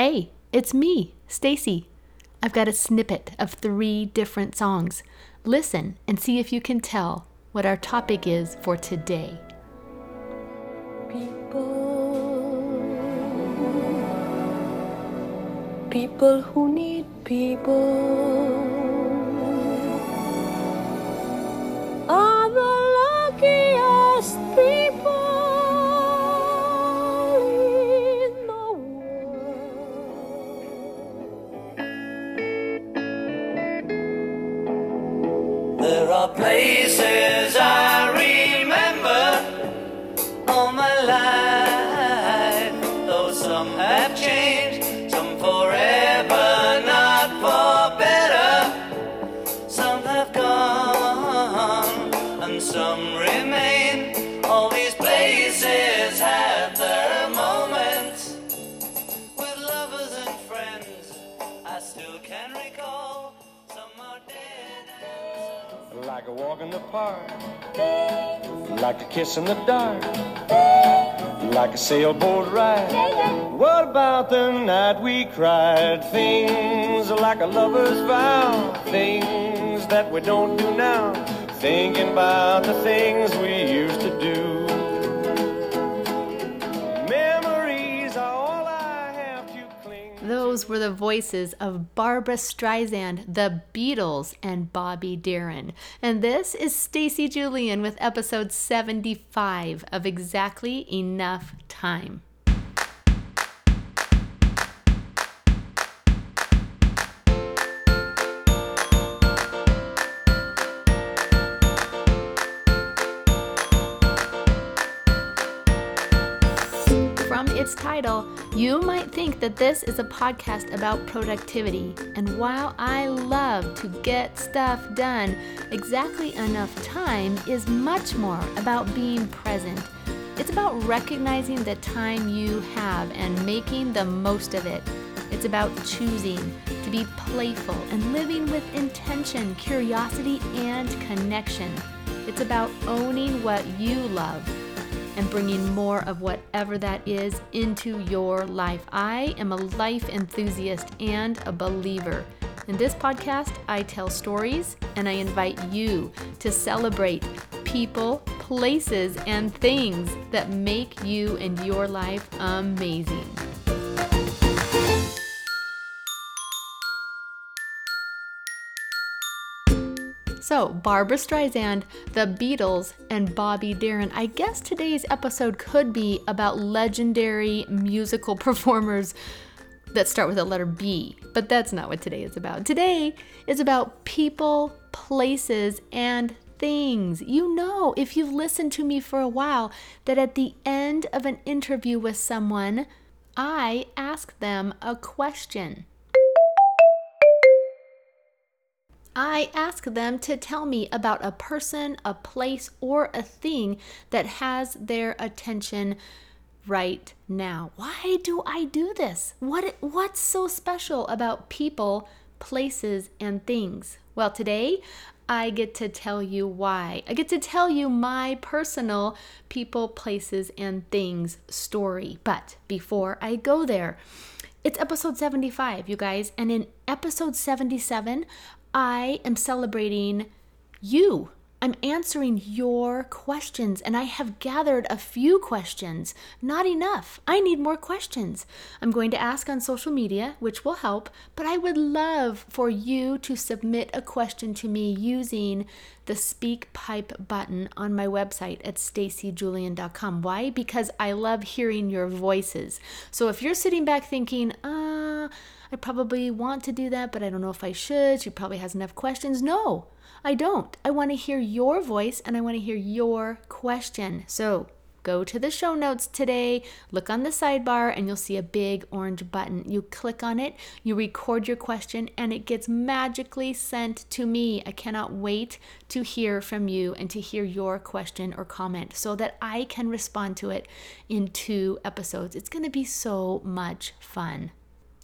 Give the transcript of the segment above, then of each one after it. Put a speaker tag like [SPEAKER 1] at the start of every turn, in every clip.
[SPEAKER 1] Hey, it's me, Stacy. I've got a snippet of three different songs. Listen and see if you can tell what our topic is for today.
[SPEAKER 2] People, people who need people
[SPEAKER 3] walk in the park, like a kiss in the dark, like a sailboat ride. What about the night we cried? Things like a lover's vow, things that we don't do now. Thinking about the things we used to
[SPEAKER 1] Those were the voices of Barbra Streisand, the Beatles, and Bobby Darin. And this is Stacy Julian with episode 75 of Exactly Enough Time. Its title, you might think that this is a podcast about productivity. And while I love to get stuff done, exactly enough time is much more about being present. It's about recognizing the time you have and making the most of it. It's about choosing to be playful and living with intention, curiosity, and connection. It's about owning what you love and bringing more of whatever that is into your life. I am a life enthusiast and a believer. In this podcast, I tell stories and I invite you to celebrate people, places, and things that make you and your life amazing. So, Barbra Streisand, the Beatles, and Bobby Darin. I guess today's episode could be about legendary musical performers that start with the letter B, but that's not what today is about. Today is about people, places, and things. You know, if you've listened to me for a while, that at the end of an interview with someone, I ask them a question. I ask them to tell me about a person, a place, or a thing that has their attention right now. Why do I do this? What what's so special about people, places, and things? Well, today I get to tell you why. I get to tell you my personal people, places, and things story. But before I go there, it's episode 75, you guys, and in episode 77, I am celebrating you. I'm answering your questions, and I have gathered a few questions. Not enough. I need more questions. I'm going to ask on social media, which will help, but I would love for you to submit a question to me using the SpeakPipe button on my website at stacyjulian.com. Why? Because I love hearing your voices. So if you're sitting back thinking, uh, I probably want to do that, but I don't know if I should. She probably has enough questions. No, I don't. I want to hear your voice and I want to hear your question. So go to the show notes today, look on the sidebar, and you'll see a big orange button. You click on it, you record your question, and it gets magically sent to me. I cannot wait to hear from you and to hear your question or comment so that I can respond to it in two episodes. It's going to be so much fun.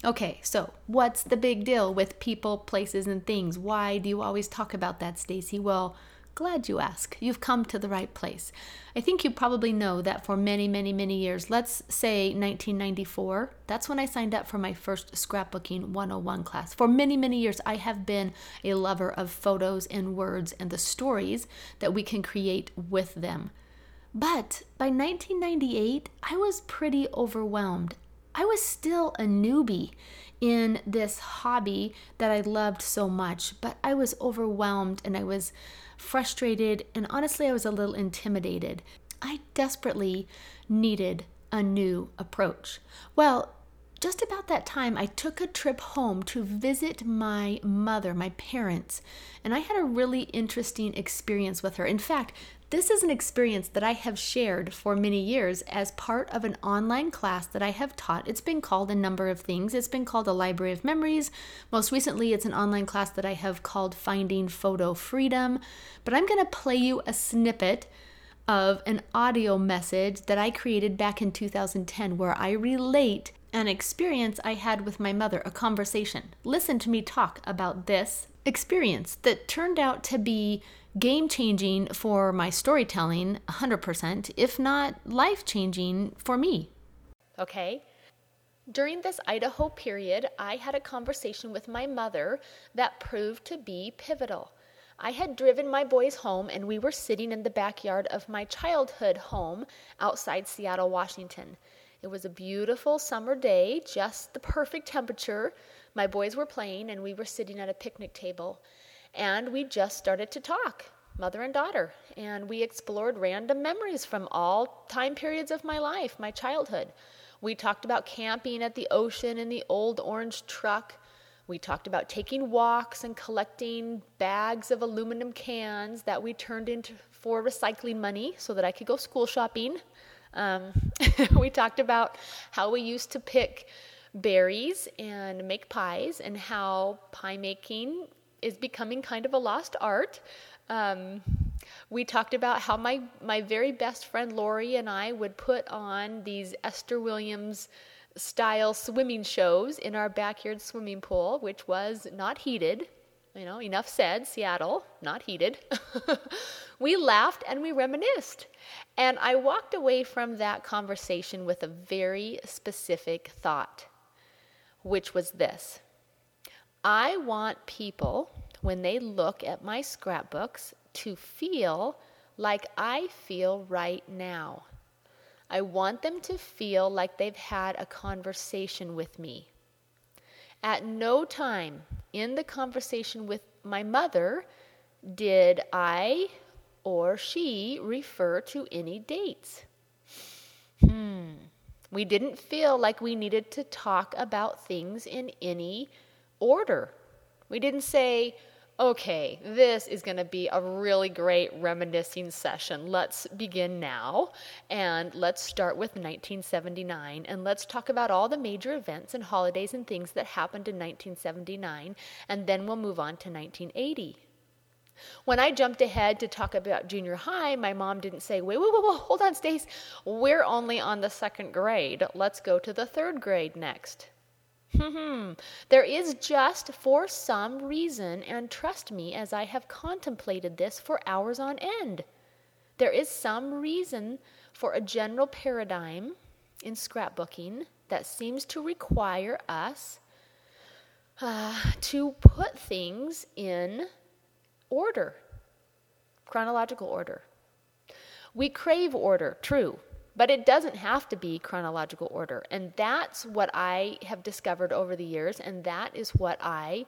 [SPEAKER 1] Okay, so what's the big deal with people, places, and things? Why do you always talk about that, Stacy? Well, glad you ask. You've come to the right place. I think you probably know that for many, many, many years, let's say 1994, that's when I signed up for my first scrapbooking 101 class. For many, many years, I have been a lover of photos and words and the stories that we can create with them. But by 1998, I was pretty overwhelmed. I was still a newbie in this hobby that I loved so much, but I was overwhelmed and I was frustrated, and honestly, I was a little intimidated. I desperately needed a new approach. Well, just about that time, I took a trip home to visit my mother, my parents, and I had a really interesting experience with her. In fact, this is an experience that I have shared for many years as part of an online class that I have taught. It's been called a number of things. It's been called a Library of Memories. Most recently, it's an online class that I have called Finding Photo Freedom. But I'm going to play you a snippet of an audio message that I created back in 2010 where I relate an experience I had with my mother, a conversation. Listen to me talk about this experience that turned out to be game changing for my storytelling, 100%, if not life changing for me. Okay. During this Idaho period, I had a conversation with my mother that proved to be pivotal. I had driven my boys home and we were sitting in the backyard of my childhood home outside Seattle, Washington. It was a beautiful summer day, just the perfect temperature. My boys were playing and we were sitting at a picnic table and we just started to talk, mother and daughter, and we explored random memories from all time periods of my life, my childhood. We talked about camping at the ocean in the old orange truck. We talked about taking walks and collecting bags of aluminum cans that we turned into for recycling money so that I could go school shopping. Um, we talked about how we used to pick berries and make pies and how pie making is becoming kind of a lost art. Um, we talked about how my, my very best friend Lori and I would put on these Esther Williams style swimming shows in our backyard swimming pool, which was not heated. You know, enough said, Seattle, not heated. we laughed and we reminisced. And I walked away from that conversation with a very specific thought, which was this I want people when they look at my scrapbooks to feel like I feel right now. I want them to feel like they've had a conversation with me. At no time in the conversation with my mother did I or she refer to any dates. Hmm. We didn't feel like we needed to talk about things in any order. We didn't say, okay, this is going to be a really great reminiscing session. Let's begin now and let's start with 1979 and let's talk about all the major events and holidays and things that happened in 1979 and then we'll move on to 1980. When I jumped ahead to talk about junior high, my mom didn't say, wait, wait, wait, wait hold on, Stace. We're only on the second grade. Let's go to the third grade next. Hmm. there is just for some reason, and trust me as I have contemplated this for hours on end, there is some reason for a general paradigm in scrapbooking that seems to require us uh, to put things in order, chronological order. We crave order, true. But it doesn't have to be chronological order. And that's what I have discovered over the years, and that is what I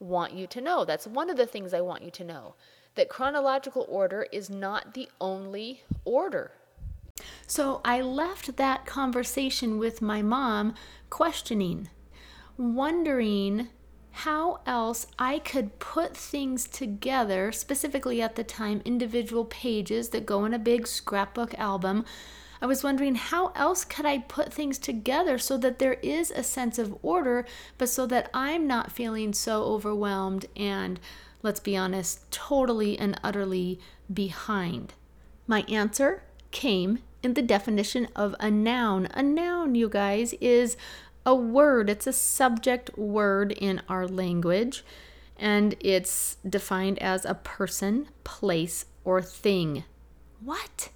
[SPEAKER 1] want you to know. That's one of the things I want you to know that chronological order is not the only order. So I left that conversation with my mom questioning, wondering how else I could put things together, specifically at the time, individual pages that go in a big scrapbook album I was wondering how else could I put things together so that there is a sense of order, but so that I'm not feeling so overwhelmed and, let's be honest, totally and utterly behind. My answer came in the definition of a noun. A noun, you guys, is a word, it's a subject word in our language. and it's defined as a person, place, or thing. What?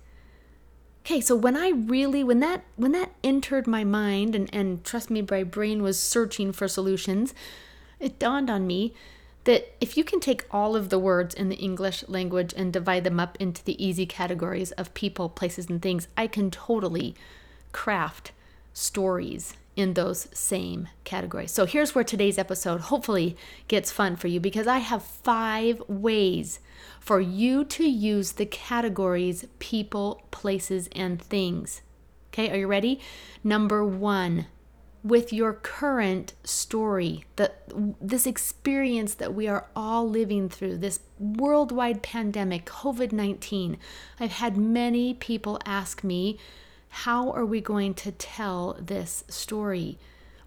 [SPEAKER 1] Okay, so when I really when that when that entered my mind and, and trust me, my brain was searching for solutions, it dawned on me that if you can take all of the words in the English language and divide them up into the easy categories of people, places, and things, I can totally craft stories in those same categories. So here's where today's episode hopefully gets fun for you because I have five ways for you to use the categories people, places, and things. Okay, are you ready? Number one, with your current story, that this experience that we are all living through, this worldwide pandemic, COVID 19, I've had many people ask me, how are we going to tell this story?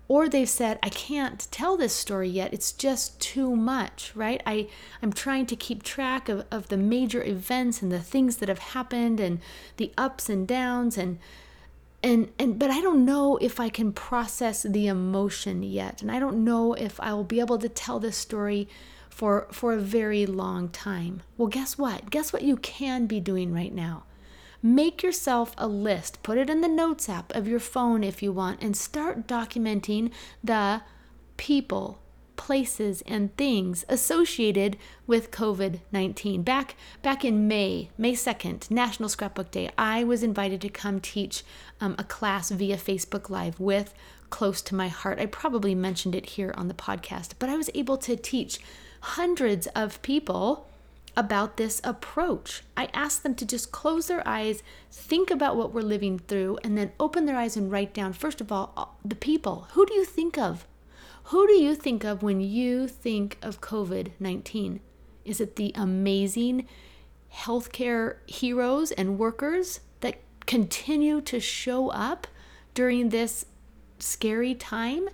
[SPEAKER 1] Or they've said, I can't tell this story yet. It's just too much, right? I, I'm trying to keep track of, of the major events and the things that have happened and the ups and downs and and and but I don't know if I can process the emotion yet. And I don't know if I will be able to tell this story for for a very long time. Well, guess what? Guess what you can be doing right now? Make yourself a list, put it in the notes app of your phone if you want, and start documenting the people, places, and things associated with COVID 19. Back, back in May, May 2nd, National Scrapbook Day, I was invited to come teach um, a class via Facebook Live with Close to My Heart. I probably mentioned it here on the podcast, but I was able to teach hundreds of people about this approach. I ask them to just close their eyes, think about what we're living through, and then open their eyes and write down, first of all, the people. Who do you think of? Who do you think of when you think of COVID 19? Is it the amazing healthcare heroes and workers that continue to show up during this scary time?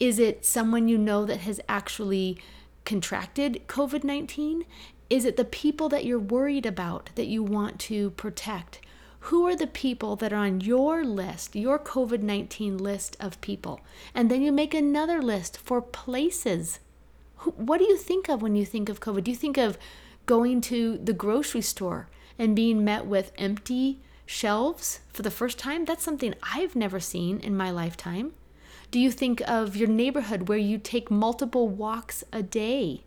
[SPEAKER 1] Is it someone you know that has actually contracted COVID 19? Is it the people that you're worried about that you want to protect? Who are the people that are on your list, your COVID 19 list of people? And then you make another list for places. What do you think of when you think of COVID? Do you think of going to the grocery store and being met with empty shelves for the first time? That's something I've never seen in my lifetime. Do you think of your neighborhood where you take multiple walks a day?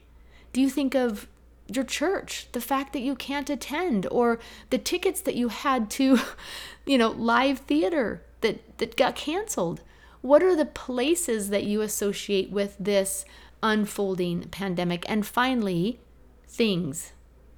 [SPEAKER 1] Do you think of your church, the fact that you can't attend, or the tickets that you had to, you know, live theater that, that got canceled. What are the places that you associate with this unfolding pandemic? And finally, things.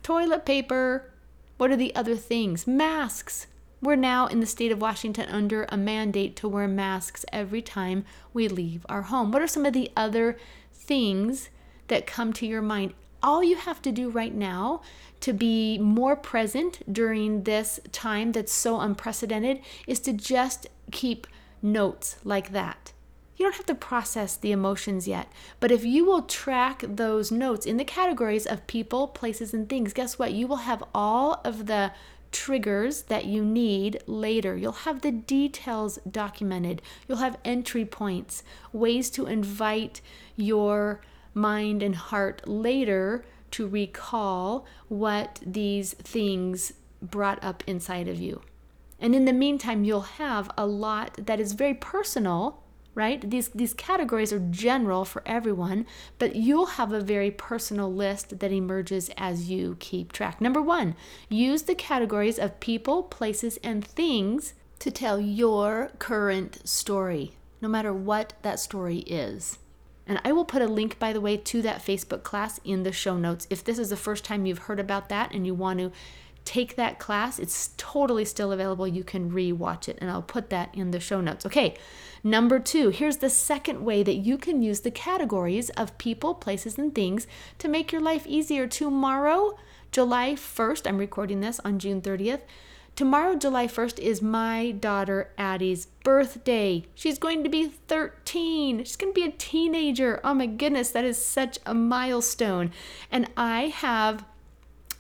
[SPEAKER 1] Toilet paper. What are the other things? Masks. We're now in the state of Washington under a mandate to wear masks every time we leave our home. What are some of the other things that come to your mind? All you have to do right now to be more present during this time that's so unprecedented is to just keep notes like that. You don't have to process the emotions yet, but if you will track those notes in the categories of people, places, and things, guess what? You will have all of the triggers that you need later. You'll have the details documented. You'll have entry points, ways to invite your mind and heart later to recall what these things brought up inside of you. And in the meantime, you'll have a lot that is very personal, right? These, these categories are general for everyone, but you'll have a very personal list that emerges as you keep track. Number one, use the categories of people, places, and things to tell your current story, no matter what that story is. And I will put a link, by the way, to that Facebook class in the show notes. If this is the first time you've heard about that and you want to take that class, it's totally still available. You can re watch it, and I'll put that in the show notes. Okay, number two, here's the second way that you can use the categories of people, places, and things to make your life easier. Tomorrow, July 1st, I'm recording this on June 30th. Tomorrow, July 1st, is my daughter Addie's birthday. She's going to be 13. She's going to be a teenager. Oh my goodness, that is such a milestone. And I have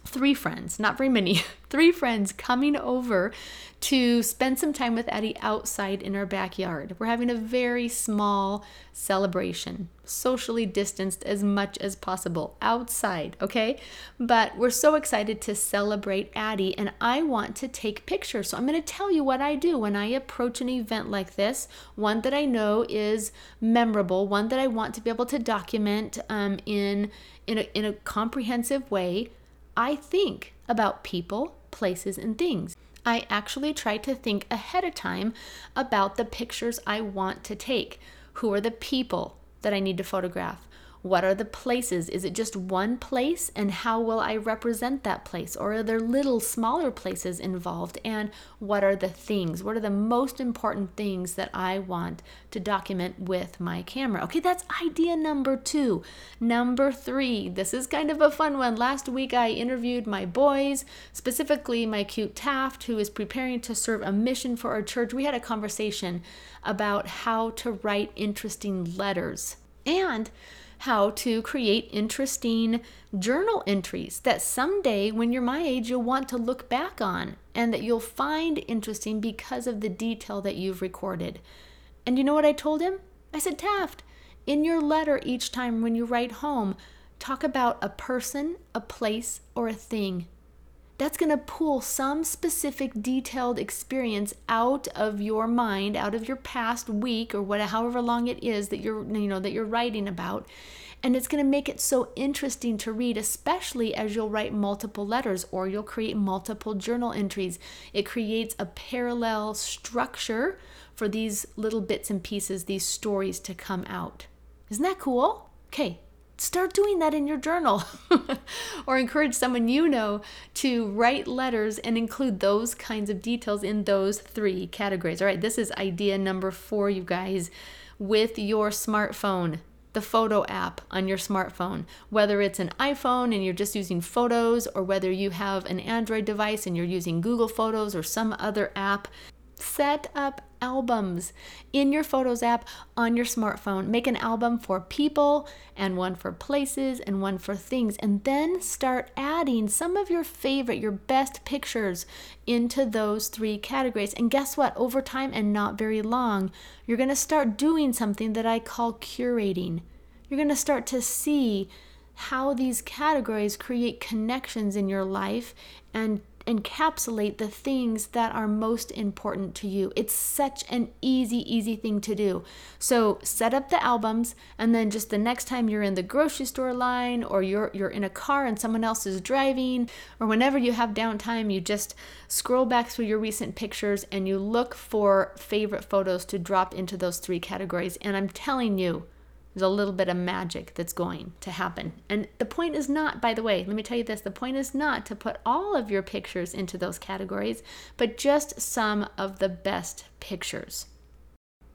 [SPEAKER 1] three friends, not very many, three friends coming over to spend some time with Addie outside in our backyard. We're having a very small celebration, socially distanced as much as possible outside, okay? But we're so excited to celebrate Addie, and I want to take pictures. So I'm going to tell you what I do when I approach an event like this, one that I know is memorable, one that I want to be able to document um, in, in, a, in a comprehensive way. I think about people, places, and things. I actually try to think ahead of time about the pictures I want to take. Who are the people that I need to photograph? What are the places? Is it just one place? And how will I represent that place? Or are there little smaller places involved? And what are the things? What are the most important things that I want to document with my camera? Okay, that's idea number two. Number three, this is kind of a fun one. Last week I interviewed my boys, specifically my cute Taft, who is preparing to serve a mission for our church. We had a conversation about how to write interesting letters. And how to create interesting journal entries that someday, when you're my age, you'll want to look back on and that you'll find interesting because of the detail that you've recorded. And you know what I told him? I said, Taft, in your letter each time when you write home, talk about a person, a place, or a thing that's going to pull some specific detailed experience out of your mind out of your past week or whatever however long it is that you're you know that you're writing about. And it's going to make it so interesting to read especially as you'll write multiple letters or you'll create multiple journal entries. It creates a parallel structure for these little bits and pieces these stories to come out. Isn't that cool? Okay start doing that in your journal or encourage someone you know to write letters and include those kinds of details in those three categories. All right, this is idea number four, you guys, with your smartphone. The photo app on your smartphone, whether it's an iPhone and you're just using photos, or whether you have an Android device and you're using Google Photos or some other app, set up albums in your Photos app on your smartphone. Make an album for people and one for places and one for things. And then start adding some of your favorite, your best pictures into those three categories. And guess what? Over time and not very long, you're going to start doing something that I call curating. You're going to start to see how these categories create connections in your life and encapsulate the things that are most important to you. It's such an easy, easy thing to do. So set up the albums, and then just the next time you're in the grocery store line, or you're you're in a car and someone else is driving, or whenever you have downtime, you just scroll back through your recent pictures and you look for favorite photos to drop into those three categories. And I'm telling you, there's a little bit of magic that's going to happen. And the point is not, by the way, let me tell you this the point is not to put all of your pictures into those categories, but just some of the best pictures.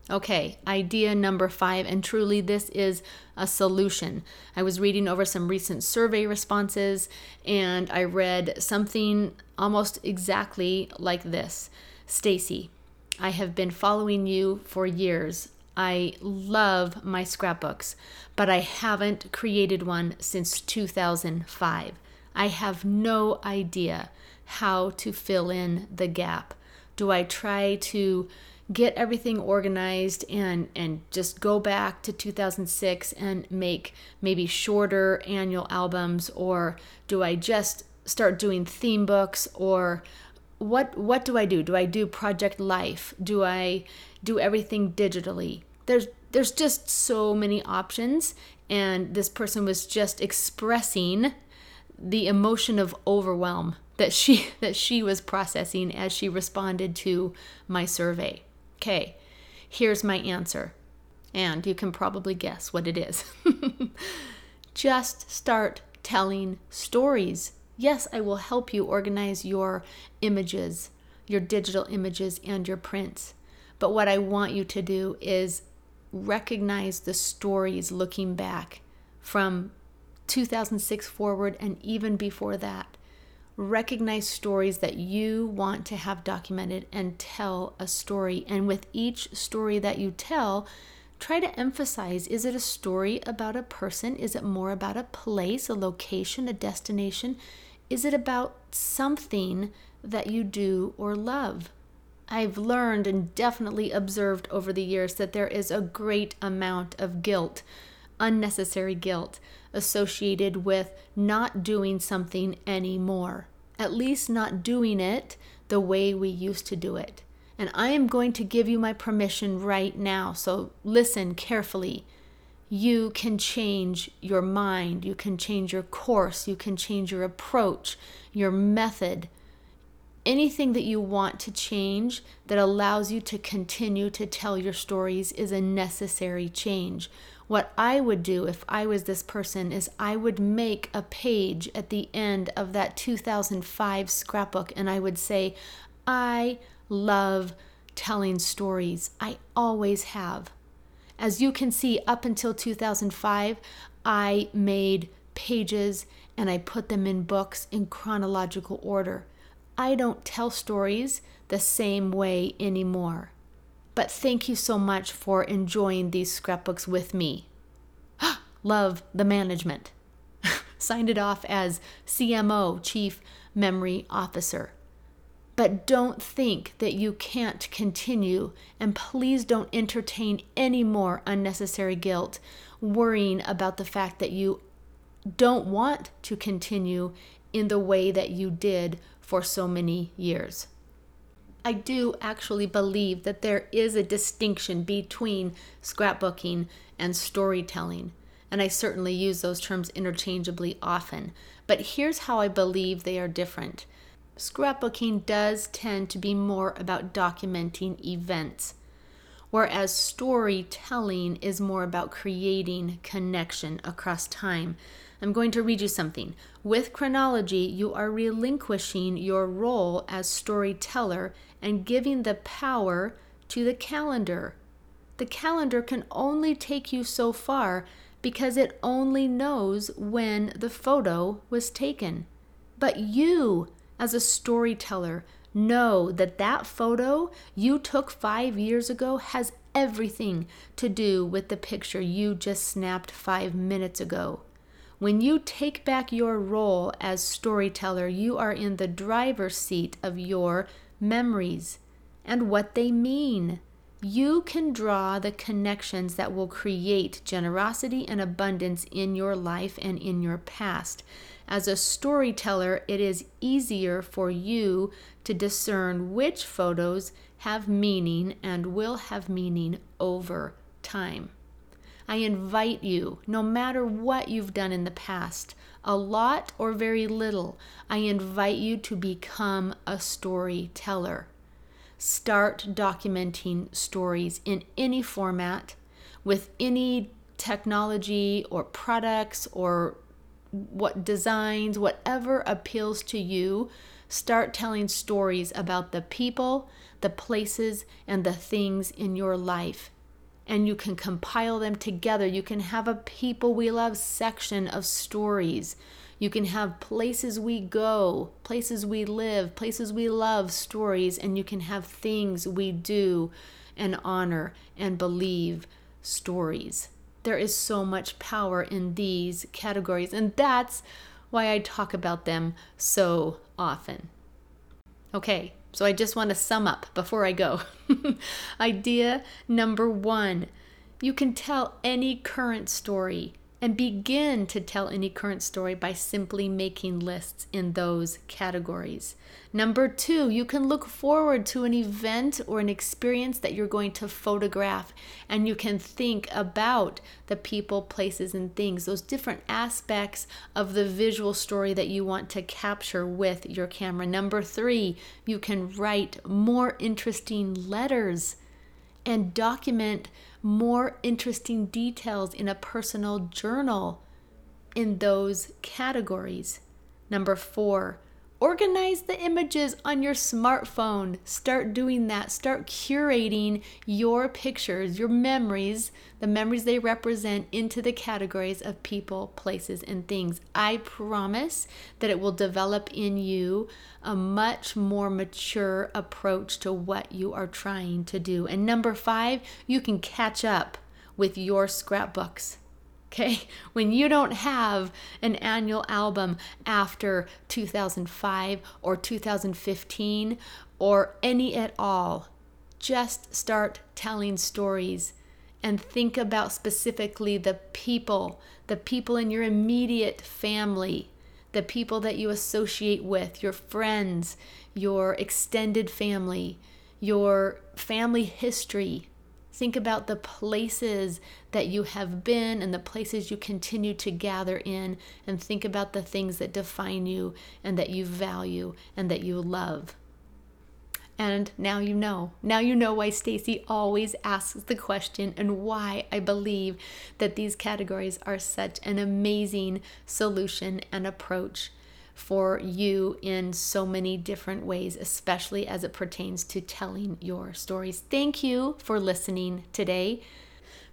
[SPEAKER 1] Okay, idea number five, and truly this is a solution. I was reading over some recent survey responses and I read something almost exactly like this Stacy, I have been following you for years. I love my scrapbooks, but I haven't created one since 2005. I have no idea how to fill in the gap. Do I try to get everything organized and and just go back to 2006 and make maybe shorter annual albums or do I just start doing theme books or what what do I do? Do I do project life? Do I do everything digitally? There's there's just so many options and this person was just expressing the emotion of overwhelm that she that she was processing as she responded to my survey. Okay. Here's my answer. And you can probably guess what it is. just start telling stories Yes, I will help you organize your images, your digital images, and your prints. But what I want you to do is recognize the stories looking back from 2006 forward and even before that. Recognize stories that you want to have documented and tell a story. And with each story that you tell, try to emphasize is it a story about a person? Is it more about a place, a location, a destination? is it about something that you do or love? I've learned and definitely observed over the years that there is a great amount of guilt, unnecessary guilt, associated with not doing something anymore, at least not doing it the way we used to do it. And I am going to give you my permission right now, so listen carefully. You can change your mind, you can change your course, you can change your approach, your method anything that you want to change that allows you to continue to tell your stories is a necessary change. What I would do if I was this person is I would make a page at the end of that 2005 scrapbook and I would say, I love telling stories. I always have. As you can see, up until 2005, I made pages and I put them in books in chronological order. I don't tell stories the same way anymore. But thank you so much for enjoying these scrapbooks with me. Love the management. Signed it off as CMO, Chief Memory Officer. But don't think that you can't continue, and please don't entertain any more unnecessary guilt, worrying about the fact that you don't want to continue in the way that you did for so many years. I do actually believe that there is a distinction between scrapbooking and storytelling, and I certainly use those terms interchangeably often. But here's how I believe they are different. Scrapbooking does tend to be more about documenting events, whereas storytelling is more about creating connection across time I'm going to read you something. With chronology, you are relinquishing your role as storyteller and giving the power to the calendar. The calendar can only take you so far because it only knows when the photo was taken. But you, as a storyteller, know that that photo you took five years ago has everything to do with the picture you just snapped five minutes ago. When you take back your role as storyteller, you are in the driver's seat of your memories and what they mean. You can draw the connections that will create generosity and abundance in your life and in your past. As a storyteller, it is easier for you to discern which photos have meaning and will have meaning over time. I invite you, no matter what you've done in the past, a lot or very little, I invite you to become a storyteller. Start documenting stories in any format with any technology or products or what designs, whatever appeals to you. Start telling stories about the people, the places, and the things in your life and you can compile them together. You can have a People We Love section of stories. You can have places we go, places we live, places we love stories, and you can have things we do and honor and believe stories. There is so much power in these categories, and that's why I talk about them so often. Okay, so I just want to sum up before I go. Idea number one you can tell any current story and begin to tell any current story by simply making lists in those categories. Number two, you can look forward to an event or an experience that you're going to photograph, and you can think about the people, places, and things, those different aspects of the visual story that you want to capture with your camera. Number three, you can write more interesting letters and document more interesting details in a personal journal in those categories. Number four, organize the images on your smartphone. Start doing that. Start curating your pictures, your memories, the memories they represent into the categories of people, places, and things. I promise that it will develop in you a much more mature approach to what you are trying to do. And number five, you can catch up with your scrapbooks. Okay, when you don't have an annual album after 2005 or 2015 or any at all, just start telling stories and think about specifically the people, the people in your immediate family, the people that you associate with, your friends, your extended family, your family history. Think about the places that you have been and the places you continue to gather in, and think about the things that define you and that you value and that you love. And now you know. Now you know why Stacy always asks the question and why I believe that these categories are such an amazing solution and approach for you in so many different ways, especially as it pertains to telling your stories. Thank you for listening today.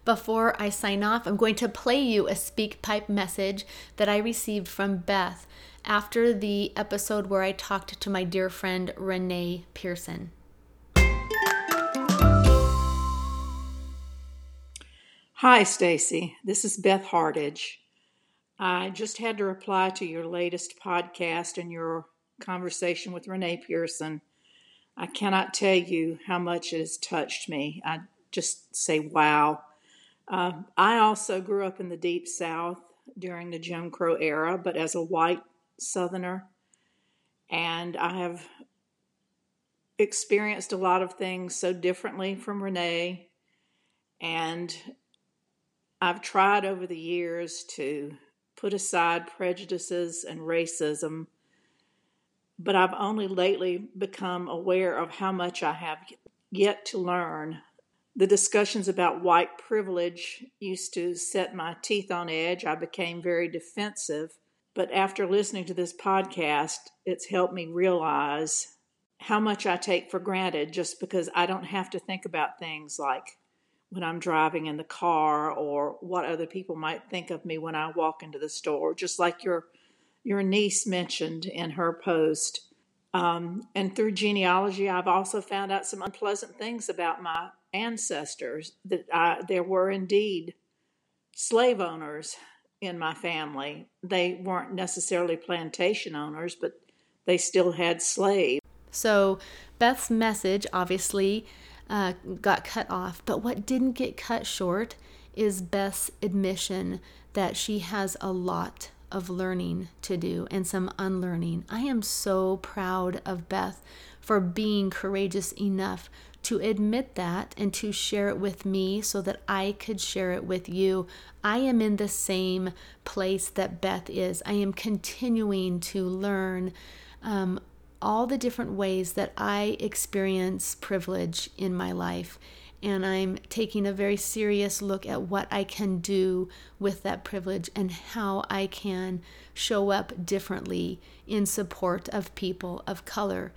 [SPEAKER 1] Before I sign off, I'm going to play you a SpeakPipe message that I received from Beth after the episode where I talked to my dear friend Renee Pearson.
[SPEAKER 4] Hi, Stacy. This is Beth Hardage. I just had to reply to your latest podcast and your conversation with Renee Pearson. I cannot tell you how much it has touched me. I just say, wow. Uh, I also grew up in the Deep South during the Jim Crow era, but as a white Southerner. And I have experienced a lot of things so differently from Renee. And I've tried over the years to put aside prejudices and racism, but I've only lately become aware of how much I have yet to learn. The discussions about white privilege used to set my teeth on edge. I became very defensive. But after listening to this podcast, it's helped me realize how much I take for granted just because I don't have to think about things like when I'm driving in the car or what other people might think of me when I walk into the store, just like your your niece mentioned in her post. Um, and through genealogy, I've also found out some unpleasant things about my ancestors. That I, there were indeed slave owners in my family. They weren't necessarily plantation owners, but they still had slaves.
[SPEAKER 1] So Beth's message obviously uh, got cut off. But what didn't get cut short is Beth's admission that she has a lot of learning to do and some unlearning. I am so proud of Beth for being courageous enough to admit that and to share it with me so that I could share it with you. I am in the same place that Beth is. I am continuing to learn um, all the different ways that I experience privilege in my life. And I'm taking a very serious look at what I can do with that privilege and how I can show up differently in support of people of color.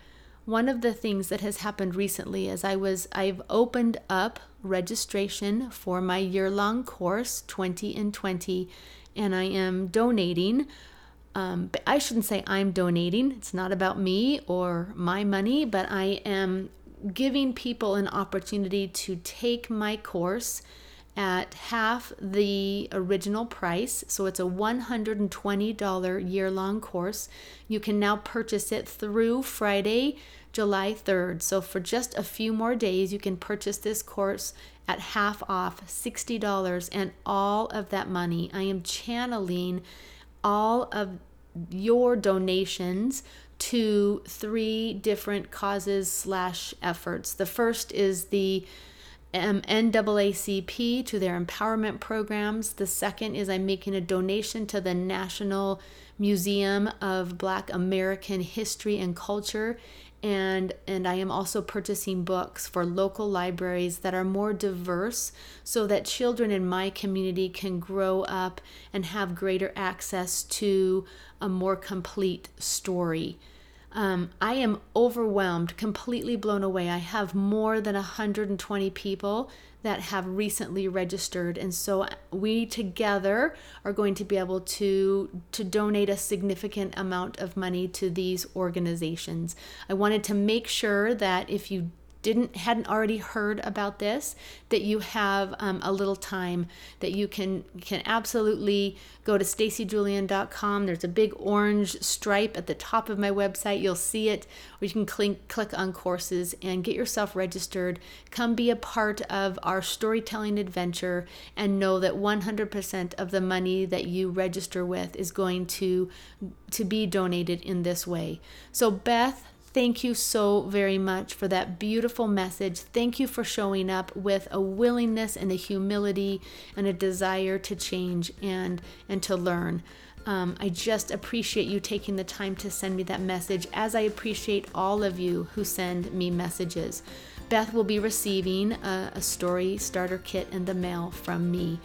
[SPEAKER 1] One of the things that has happened recently is I was I've opened up registration for my year-long course 20 in 20 and I am donating um, but I shouldn't say I'm donating. It's not about me or my money, but I am giving people an opportunity to take my course at half the original price. So it's a $120 year long course. You can now purchase it through Friday, July 3rd. So for just a few more days, you can purchase this course at half off, $60. And all of that money I am channeling all of your donations to three different causes slash efforts. The first is the um, NAACP to their empowerment programs. The second is I'm making a donation to the National Museum of Black American History and Culture and and I am also purchasing books for local libraries that are more diverse so that children in my community can grow up and have greater access to a more complete story. Um, I am overwhelmed, completely blown away. I have more than 120 people that have recently registered and so we together are going to be able to to donate a significant amount of money to these organizations. I wanted to make sure that if you didn't hadn't already heard about this that you have um, a little time that you can can absolutely go to stacyjulian.com there's a big orange stripe at the top of my website. You'll see it or you can click click on courses and get yourself registered. Come be a part of our storytelling adventure and know that 100% of the money that you register with is going to to be donated in this way. So beth Thank you so very much for that beautiful message. Thank you for showing up with a willingness and a humility and a desire to change and and to learn. Um, I just appreciate you taking the time to send me that message, as I appreciate all of you who send me messages. Beth will be receiving a, a story starter kit in the mail from me.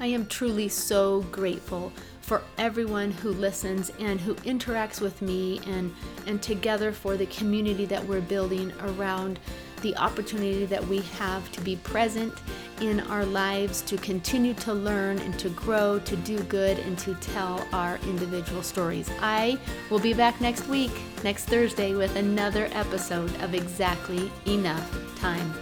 [SPEAKER 1] I am truly so grateful for everyone who listens and who interacts with me and and together for the community that we're building around the opportunity that we have to be present in our lives to continue to learn and to grow to do good and to tell our individual stories. I will be back next week next thursday with another episode of exactly enough time